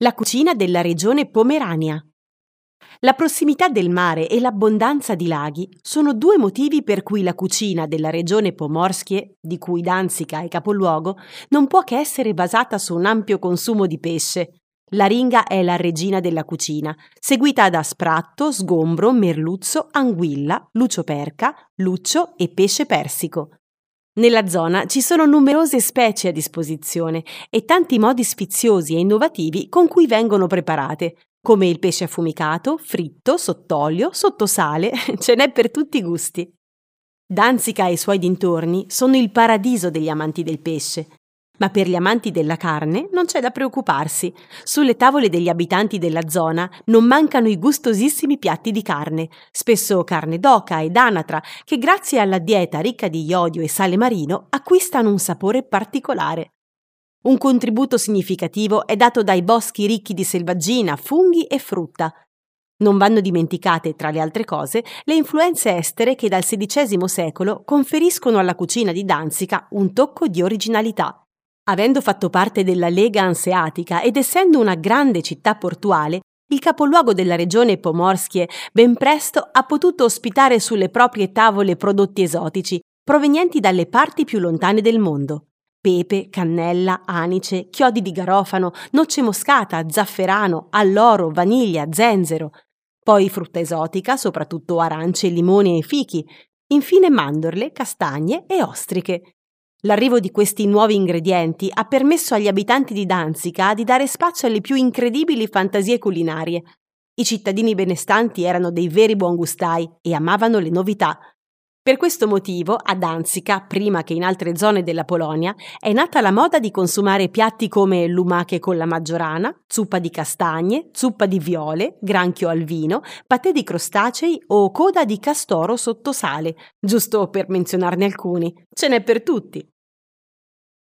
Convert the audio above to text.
La cucina della regione Pomerania. La prossimità del mare e l'abbondanza di laghi sono due motivi per cui la cucina della regione Pomorskie, di cui Danzica è capoluogo, non può che essere basata su un ampio consumo di pesce. La ringa è la regina della cucina, seguita da spratto, sgombro, merluzzo, anguilla, lucioperca, luccio e pesce persico. Nella zona ci sono numerose specie a disposizione e tanti modi sfiziosi e innovativi con cui vengono preparate, come il pesce affumicato, fritto, sott'olio, sottosale, ce n'è per tutti i gusti. Danzica e i suoi dintorni sono il paradiso degli amanti del pesce. Ma per gli amanti della carne non c'è da preoccuparsi. Sulle tavole degli abitanti della zona non mancano i gustosissimi piatti di carne, spesso carne d'oca ed anatra, che grazie alla dieta ricca di iodio e sale marino acquistano un sapore particolare. Un contributo significativo è dato dai boschi ricchi di selvaggina, funghi e frutta. Non vanno dimenticate, tra le altre cose, le influenze estere che dal XVI secolo conferiscono alla cucina di Danzica un tocco di originalità. Avendo fatto parte della Lega Anseatica ed essendo una grande città portuale, il capoluogo della regione Pomorskie ben presto ha potuto ospitare sulle proprie tavole prodotti esotici provenienti dalle parti più lontane del mondo. Pepe, cannella, anice, chiodi di garofano, noce moscata, zafferano, alloro, vaniglia, zenzero. Poi frutta esotica, soprattutto arance, limoni e fichi. Infine mandorle, castagne e ostriche. L'arrivo di questi nuovi ingredienti ha permesso agli abitanti di Danzica di dare spazio alle più incredibili fantasie culinarie. I cittadini benestanti erano dei veri buongustai e amavano le novità. Per questo motivo, a Danzica, prima che in altre zone della Polonia, è nata la moda di consumare piatti come lumache con la maggiorana, zuppa di castagne, zuppa di viole, granchio al vino, patè di crostacei o coda di castoro sotto sale, giusto per menzionarne alcuni. Ce n'è per tutti.